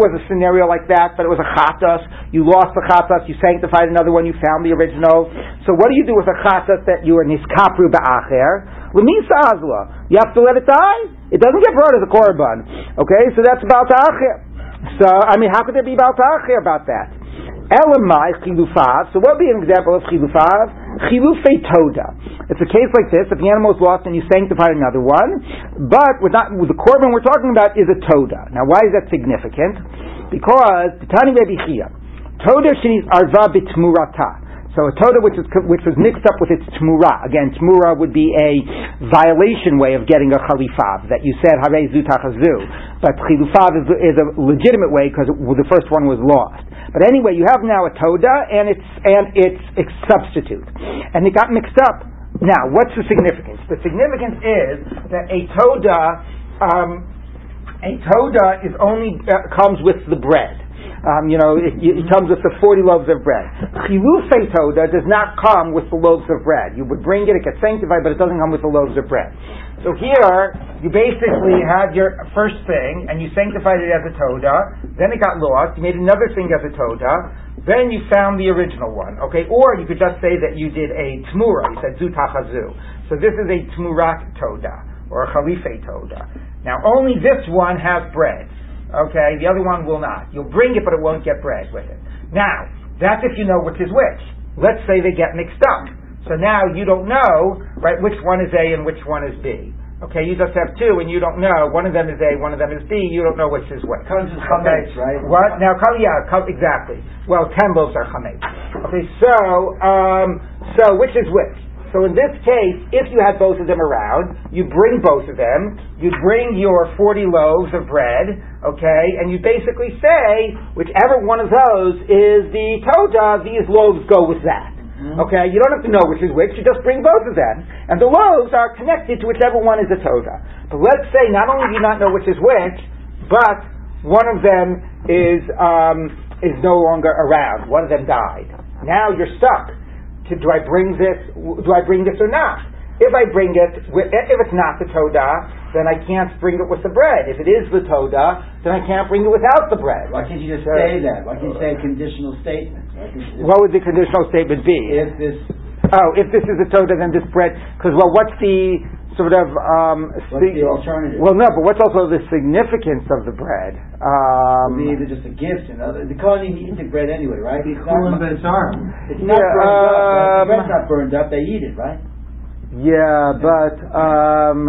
was a scenario like that, but it was a chatos, you lost the chatos, you sanctified another one, you found the original. So what do you do with a chatos that you are niskapru ba'acher? Lemisa azla. You have to let it die. It doesn't get brought as a korban. Okay, so that's Baal Ta'acher. So, I mean, how could there be Baal Ta'acher about that? Elamai chilufav. So what would be an example of chilufav? Chilufei toda. It's a case like this: if the animal is lost and you sanctify another one, but with not the korban we're talking about is a toda. Now, why is that significant? Because Tani Rebbe Chia, toda shenis arva bitmurata. So a toda which, is, which was mixed up with its tmura. Again, tmura would be a violation way of getting a chalifav, that you said hare zu. But chilufav is, is a legitimate way because the first one was lost. But anyway, you have now a toda and its, and its, its substitute. And it got mixed up. Now, what's the significance? The significance is that a toda, um, a toda is only, uh, comes with the bread. Um, you know, it, it, comes with the 40 loaves of bread. Chilufei toda does not come with the loaves of bread. You would bring it, it gets sanctified, but it doesn't come with the loaves of bread. So here, you basically had your first thing, and you sanctified it as a toda, then it got lost, you made another thing as a toda, then you found the original one, okay? Or you could just say that you did a tmura, you said zutachazu. So this is a tmurat toda, or a chalife toda. Now only this one has bread. Okay, the other one will not. You'll bring it, but it won't get bread with it. Now, that's if you know which is which. Let's say they get mixed up. So now you don't know, right, which one is A and which one is B. Okay, you just have two and you don't know. One of them is A, one of them is B. You don't know which is which. Comes as chametz, right? What? Now, yeah, exactly. Well, ten loaves are chametz. Okay, so, um, so which is which? So in this case, if you had both of them around, you bring both of them, you bring your 40 loaves of bread, okay, and you basically say, whichever one of those is the toda, these loaves go with that. Mm-hmm. Okay, you don't have to know which is which, you just bring both of them. And the loaves are connected to whichever one is a toda. But let's say not only do you not know which is which, but one of them is, um, is no longer around. One of them died. Now you're stuck to, do I bring this? Do I bring this or not? If I bring it, if it's not the toda, then I can't bring it with the bread. If it is the toda, then I can't bring it without the bread. Why can't you just say that? Why can't you say a conditional statement? What would the conditional statement be? If this. Oh, if this is the toda, then this bread. Because well, what's the sort of um, what's the alternative? Well, no, but what's also the significance of the bread? Um, Maybe either just a gift and other. The Kohen eats the bread anyway, right? It's not, it's yeah, not burned um, up. Right? The bread's not burned up. They eat it, right? Yeah, but um,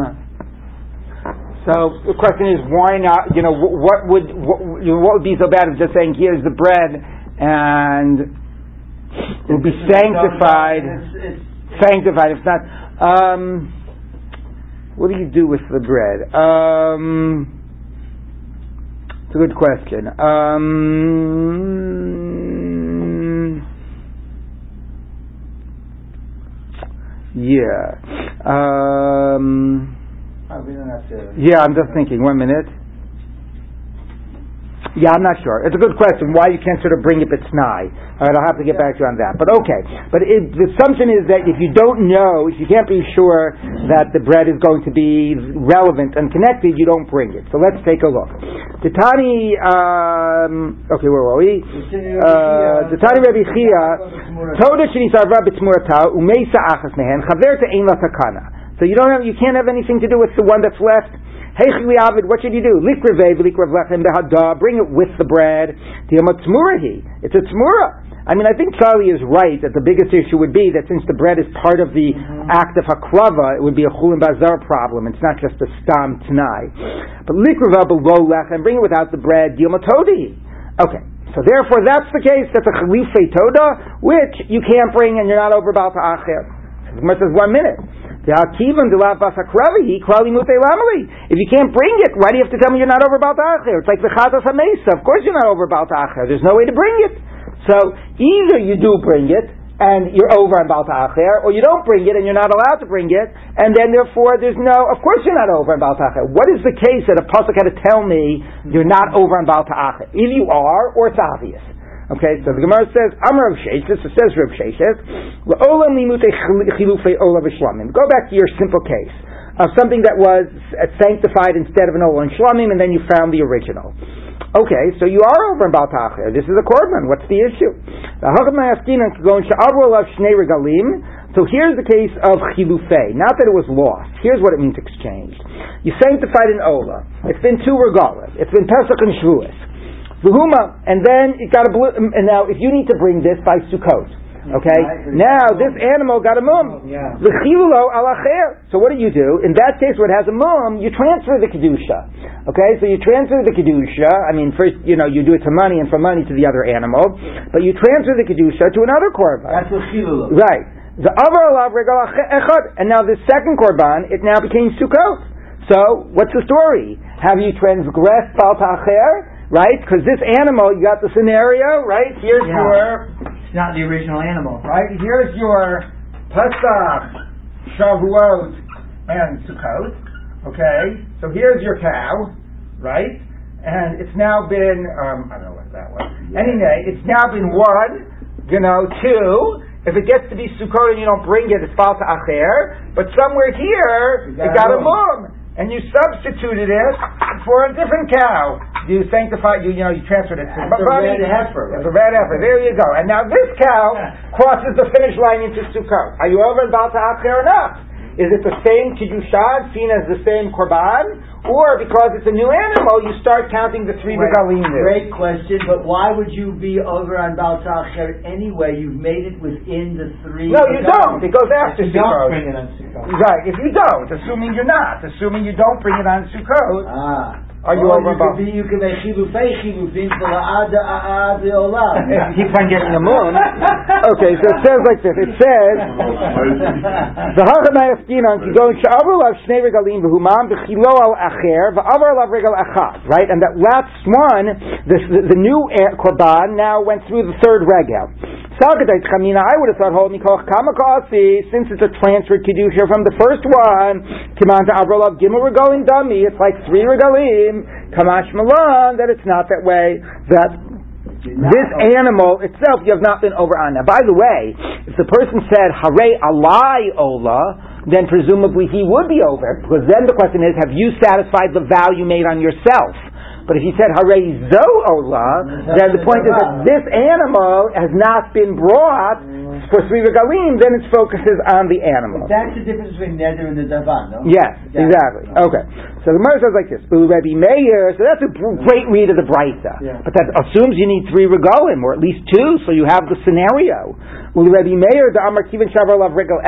so the question is, why not? You know, what would what, what would be so bad of just saying, "Here's the bread," and it will be sanctified. It's, it's, sanctified. If not. Um, what do you do with the bread? Um, it's a good question. Um, yeah. Um, yeah, I'm just thinking. One minute. Yeah, I'm not sure. It's a good question. Why you can't sort of bring it b'tnai? All right, I'll have to get back to you on that. But okay. But it, the assumption is that if you don't know, if you can't be sure that the bread is going to be relevant and connected, you don't bring it. So let's take a look. Titani, um, okay, where were we? Titani Rabbi Chia, Toda shenisarva b'tzmurata umeisa achas mehen chaver ein la takana. So you don't have, you can't have anything to do with the one that's left. Hey Avid, what should you do? Likrevev, likrev lechem behada, bring it with the bread. It's a tzmura. I mean, I think Charlie is right that the biggest issue would be that since the bread is part of the mm-hmm. act of hakrava, it would be a chulin bazar problem. It's not just a stam tnai. But likrava below lechem, bring it without the bread. Dilmatodi. Okay. So therefore, that's the case. That's a chalife toda, which you can't bring and you're not over about to acher. The says one minute. If you can't bring it, why do you have to tell me you're not over Baal It's like the Chatas HaMesa. Of course you're not over Baal There's no way to bring it. So either you do bring it, and you're over on Baal Ta'acher, or you don't bring it and you're not allowed to bring it, and then therefore there's no, of course you're not over on Baal Ta'acher. What is the case that a Pasuk had to tell me you're not over on Baal Ta'acher? Either you are, or it's obvious. Okay, so the Gemara says, Amar Rav Sheshes, it says Rav Sheshes, Go back to your simple case of something that was sanctified instead of an Olam Shlamim, and then you found the original. Okay, so you are over in Baal Ta'acher. This is a korban. What's the issue? So here's the case of chilufei. Not that it was lost. Here's what it means exchanged. You sanctified an ola. It's been two regalas. It's been Pesach and Shavuos. V'huma, and then it got a blue, um, and now if you need to bring this by Sukkot, Okay? Now, this animal got a mum. So what do you do? In that case, where it has a mum, you transfer the Kedusha. Okay? So you transfer the Kedusha. I mean, first, you know, you do it to money and from money to the other animal. But you transfer the Kedusha to another korban. That's what Right. The other alav regal echad. And now the second korban, it now became Sukkot. So, what's the story? Have you transgressed Baal Ta'acher? Right? Because this animal, you got the scenario, right? Here's Yeah. your It's not the original animal. right? Here's your Pesach, Shavuot, and Sukkot. Okay, so here's your cow, right? And it's now been um, I don't know what that was. Anyway, it's now been one, you know, two. If it gets to be Sukkot and you don't bring it, it's Baal Acher. But somewhere here, You it got a mum, and you substituted it for a different cow. You sanctified, you, you know, you transferred it to That's a red heifer, It's a red heifer. There you go. And now this cow crosses the finish line into Sukkot. Are you over in Baal Ta'acher or not? Is it the same Kiddushan, seen as the same Korban? Or because it's a new animal, you start counting the three Right. Regalim there? Great question, but why would you be over on Baal Ta'acher anyway? You've made it within the three. No, you don't. It goes after You don't bring it on Sukkot. Right. If you don't, assuming you're not, assuming you don't bring it on Sukkot, Ah. Are you oh, over could be, you could make chilufei chilufin for la'ada a'ad le'olam. keep on getting the moon. Okay, so it says like this. It says. The Hachamayaskinan Kigon Sha'avu Lav Shnei Regalim V'Humam V'Chilo Al Acher V'Avar Lav Regal Achad. Right, and that last one, the, the, the new korban now went through the third regel. I would have thought, hold Kamakasi, since it's a transferred kedusha from the first one, Kiman to Avar Lav Gimel Regalim Dami. It's like three regalim. Kamash Malan, that it's not that way. That this animal itself you have not been over on. Now, by the way, if the person said Hare Alai Ola, then presumably he would be over, because then the question is, have you satisfied the value made on yourself? But if he said Hare Zo Ola, then the point is that this animal has not been brought for three regalim, then it focuses on the animal. That's the difference between neder and the davan, no? Yes, exactly. Okay. So the Gemara says like this: "Ulu Rebbe Meir." So that's a great read of the Brisa, Yeah. but that assumes you need three regalim or at least two, so you have the scenario. The Amar Regal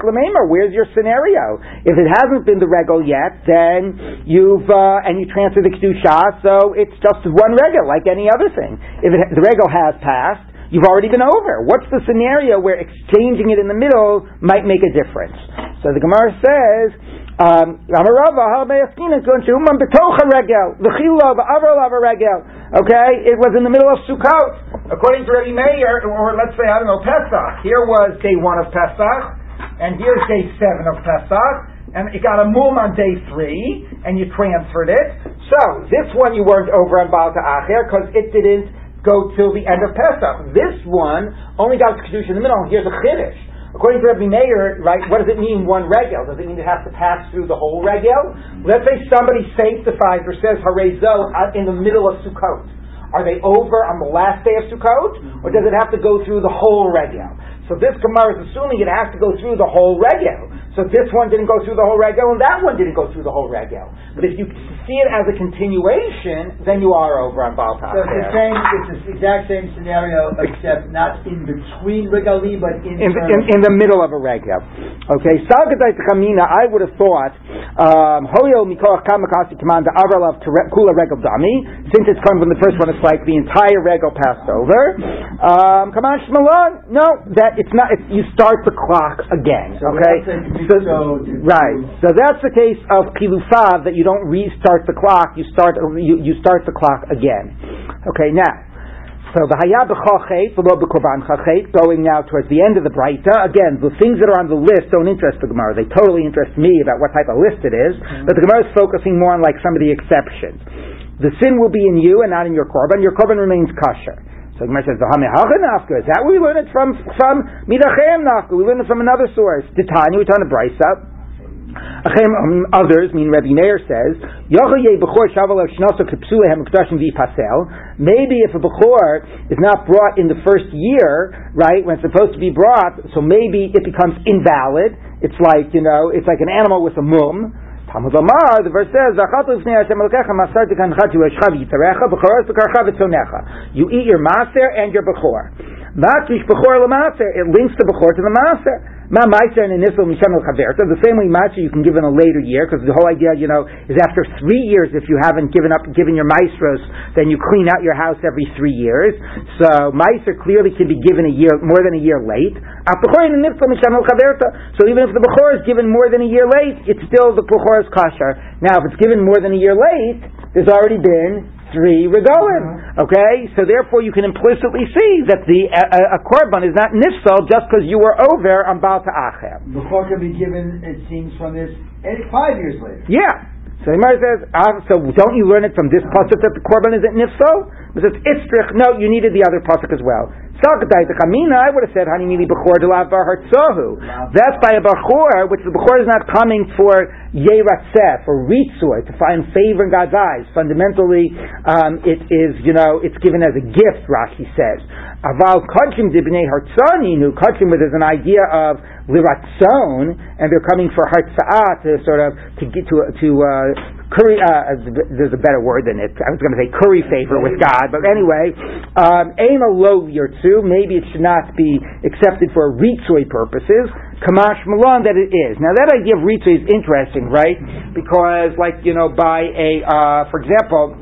over. Where's your scenario? If it hasn't been the regal yet, then you've uh, and you transfer the kedusha, so it's just one regal like any other thing. If it, the regal has passed. You've already been over. What's the scenario where exchanging it in the middle might make a difference? So the Gemara says, Um, okay, it was in the middle of Sukkot. According to Rabbi Meir, or let's say, I don't know, Pesach. Here was day one of Pesach, and here's day seven of Pesach, and it got a mum on day three, and you transferred it. So, this one you weren't over on Baal Ta'acher, because it didn't go till the end of Pesach. This one only got its Kedusha in the middle, here's a Chiddush. According to Rabbi Meir, right, what does it mean one regel? Does it mean it has to pass through the whole regel? Let's say somebody sanctifies or says Harezo uh, in the middle of Sukkot. Are they over on the last day of Sukkot? Or does it have to go through the whole regel? So this Gemara is assuming it has to go through the whole regel. So this one didn't go through the whole regel, and that one didn't go through the whole regel. But if you see it as a continuation, then you are over on Baal So it's the same, it's the exact same scenario, except not in between regalim, but in, in, in, in the middle of a regel. Okay, Salgadai Chamina, I would have thought, um, Hoyo Mikoach Kamakasi Commander Avralav Kula Regel Dami, since it's come from the first one, it's like the entire regel passed over. Um, Kamash Malon, no, that it's not, it's, you start the clock again, So okay? So- right, so that's the case of Kilufa, that you don't restart the clock, you start, you, you start the clock again. Okay, now, So the hayab b'chachet, v'lo b'korban chachet, going now towards the end of the Breita. Again, the things that are on the list don't interest the Gemara. They totally interest me about what type of list it is, mm-hmm. but the Gemara is focusing more on like some of the exceptions. The sin will be in you and not in your korban. Your korban remains kosher. So the Gemara says, Is that where we learn it from? From Midachem Nafka. We learn it from another source. Titania, we turn to Brisa. Um, others, mean Rabbi Meir says, Maybe if a Bechor is not brought in the first year, right, when it's supposed to be brought, so maybe it becomes invalid. It's like, you know, it's like an animal with a mum. Talmud Lamar, the verse says, You eat your maser and your bechor. It links the bechor to the maser. Ma Meiser and Inissel Misham Chaverta, the same way Matzah you can give in a later year, because the whole idea, you know, is after three years, if you haven't given up, given your Maestros, then you clean out your house every three years. So Meiser clearly can be given a year, more than a year late. So even if the Bechor is given more than a year late, it's still the Bechor is. Now, if it's given more than a year late, there's already been three regolim. Uh-huh. Okay, so therefore you can implicitly see that the a, a korban is not nifsal just because you were over on Baal Ta'acher. The can be given, it seems, from this eight, five years later. Yeah. So the Gemara says, ah, so don't you learn it from this pasuk that the korban isn't nifsal? Istrich. No, you needed the other pasuk as well. I would have said. That's by a Bechor, which the Bechor is not coming for Yeratzeh, for Ritzur, to find favor in God's eyes. Fundamentally, um, it is, you know, it's given as a gift, Rashi says. Aval Kachim Dibnei Hartzaninu, Kachim, where there's an idea of Liratzon, and they're coming for Hartzah to sort of, to get to, to, uh, curry, uh, there's a better word than it. I was going to say curry favor with God, but anyway, um, aim a low too. Maybe it should not be accepted for ritzui purposes. Kamash Malon that it is. Now that idea of ritzui is interesting, right? Because, like you know, by a, uh, for example,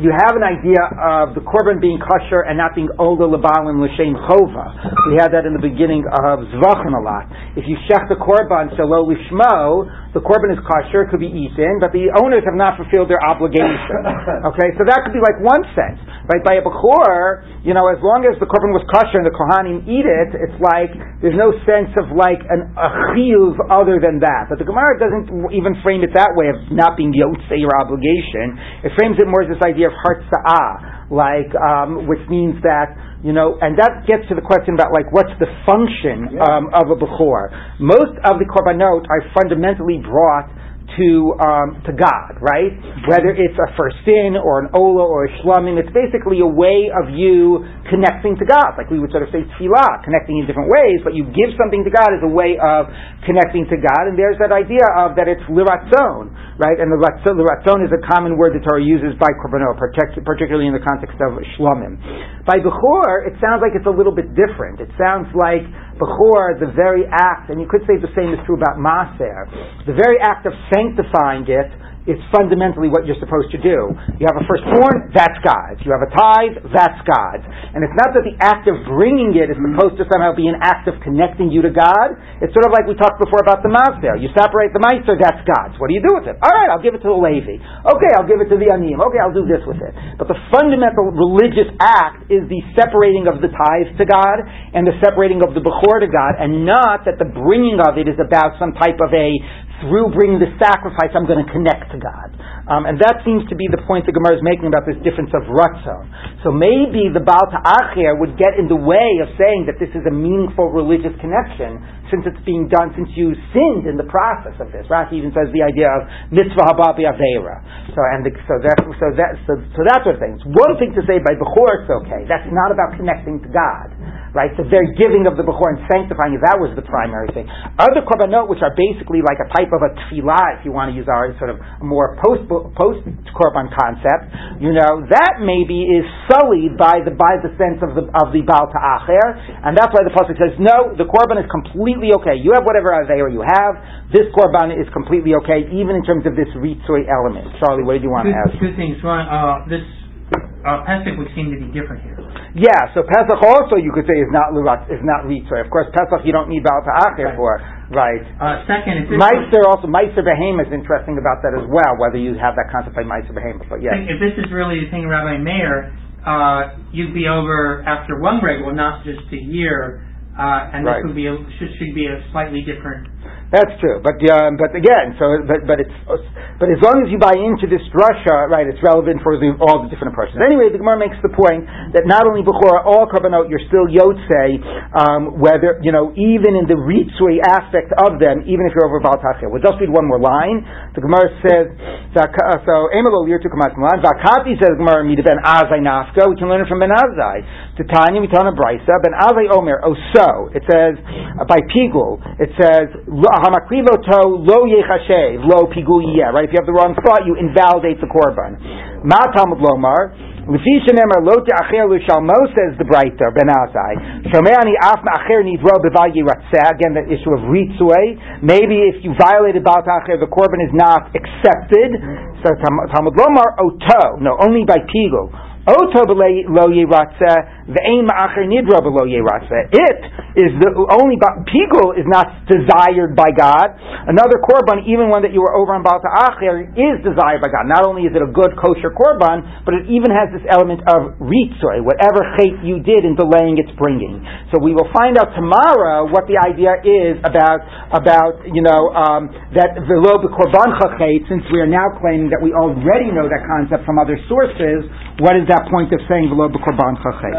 you have an idea of the korban being kosher and not being older lebalim l'shem chova. We had that in the beginning of zvachim a lot. If you shech the korban shelo lishmo, the korban is kosher, it could be eaten, but the owners have not fulfilled their obligation. Okay, so that could be like one sense. Right, by a bechor, you know, as long as the korban was kosher and the kohanim eat it, it's like there's no sense of like an achiyuv other than that. But the Gemara doesn't even frame it that way of not being yotze your obligation. It frames it more as this idea of hartza'ah, like um, which means that you know, and that gets to the question about like what's the function yeah. um, of a bechor. Most of the korbanot are fundamentally brought to um, to God, right? Whether it's a first sin or an ola or a shlomim, it's basically a way of you connecting to God. Like we would sort of say tefillah, connecting in different ways, but you give something to God as a way of connecting to God. And there's that idea of that it's liratzon, right? And the liratzon is a common word that Torah uses by korbanot, particularly in the context of shlomim. By bechor, it sounds like it's a little bit different. It sounds like bechor, the very act, and you could say the same is true about maser, the very act of sanctifying it is fundamentally what you're supposed to do. You have a firstborn, that's God's. You have a tithe, that's God's. And it's not that the act of bringing it is supposed to somehow be an act of connecting you to God. It's sort of like we talked before about the Mazda. You separate the Meister, that's God's. What do you do with it? All right, I'll give it to the Levi. Okay, I'll give it to the Anim. Okay, I'll do this with it. But the fundamental religious act is the separating of the tithe to God and the separating of the Bechor to God, and not that the bringing of it is about some type of a through bringing the sacrifice, I'm going to connect to God. Um, and that seems to be the point the Gemara is making about this difference of ratzon. So maybe the Baal Ta'acher would get in the way of saying that this is a meaningful religious connection since it's being done, since you sinned in the process of this. Rashi even says the idea of mitzvah hababi avera. So, and the, so, that, so, that, so, so that sort of thing. It's one thing to say by Bechor it's okay. That's not about connecting to God right? The very giving of the Bechor and sanctifying, it, that was the primary thing. Other korbanot, which are basically like a type of a tefillah, if you want to use our sort of more post post korban concept, you know, that maybe is sullied by the by the sense of the of the Baal Ta'acher, and that's why the pasuk says, no, the korban is completely okay. You have whatever avera you have. This korban is completely okay, even in terms of this ritzui element. Charlie, what did you want two, to ask? Two things. One, uh, this uh, Pesach would seem to be different here. Yeah, so Pesach also you could say is not lurat, is not ritzor. Of course, Pesach you don't need Baal Ta'acher right. for, right? Uh, second, Meister also Meister Behemoth is interesting about that as well. Whether you have that concept by Meister Behemoth, but yeah. If this is really the thing, Rabbi Meir, uh, you'd be over after one regel, not just a year, uh, and Right. this would be a, should, should be a slightly different. That's true, but but again, so but but it's but as long as you buy into this Russia, right, it's relevant for the, all the different approaches. Anyway, the Gemara makes the point that not only before all korbanot, you're still yotze, um, whether you know even in the ritzui aspect of them, even if you're over Baal Ta'acher. We'll just read one more line. The Gemara says so Emelo lir to kamat milan. Vakati says Gemara mida ben azai nafka. We can learn it from ben azai. To Tanya we tell brisa ben azai omer. Oh so it says uh, by pigul. It says lo- yechashev lo. Right? If you have the wrong thought, you invalidate the korban. Ma Talmud lomar. Lefi shenemar lo te'acher l'shalmo says the Breiter ben Azai. Shomeani af ma'acher nivro b'val yiratzeh. Again, the issue of ritzue. Maybe if you violated bal ta'acher, the korban is not accepted. So Talmud lomar oto. No, only by pigul. Oto b'lo yiratzeh. It is the only pigul is not desired by God. Another korban, even one that you were over on bal ta'acher, is desired by God. Not only is it a good kosher korban, but it even has this element of ritzoi, whatever chait you did in delaying its bringing. So we will find out tomorrow what the idea is about about you know um, that velo b'korban chait. Since we are now claiming that we already know that concept from other sources, what is that point of saying velo b'korban chait?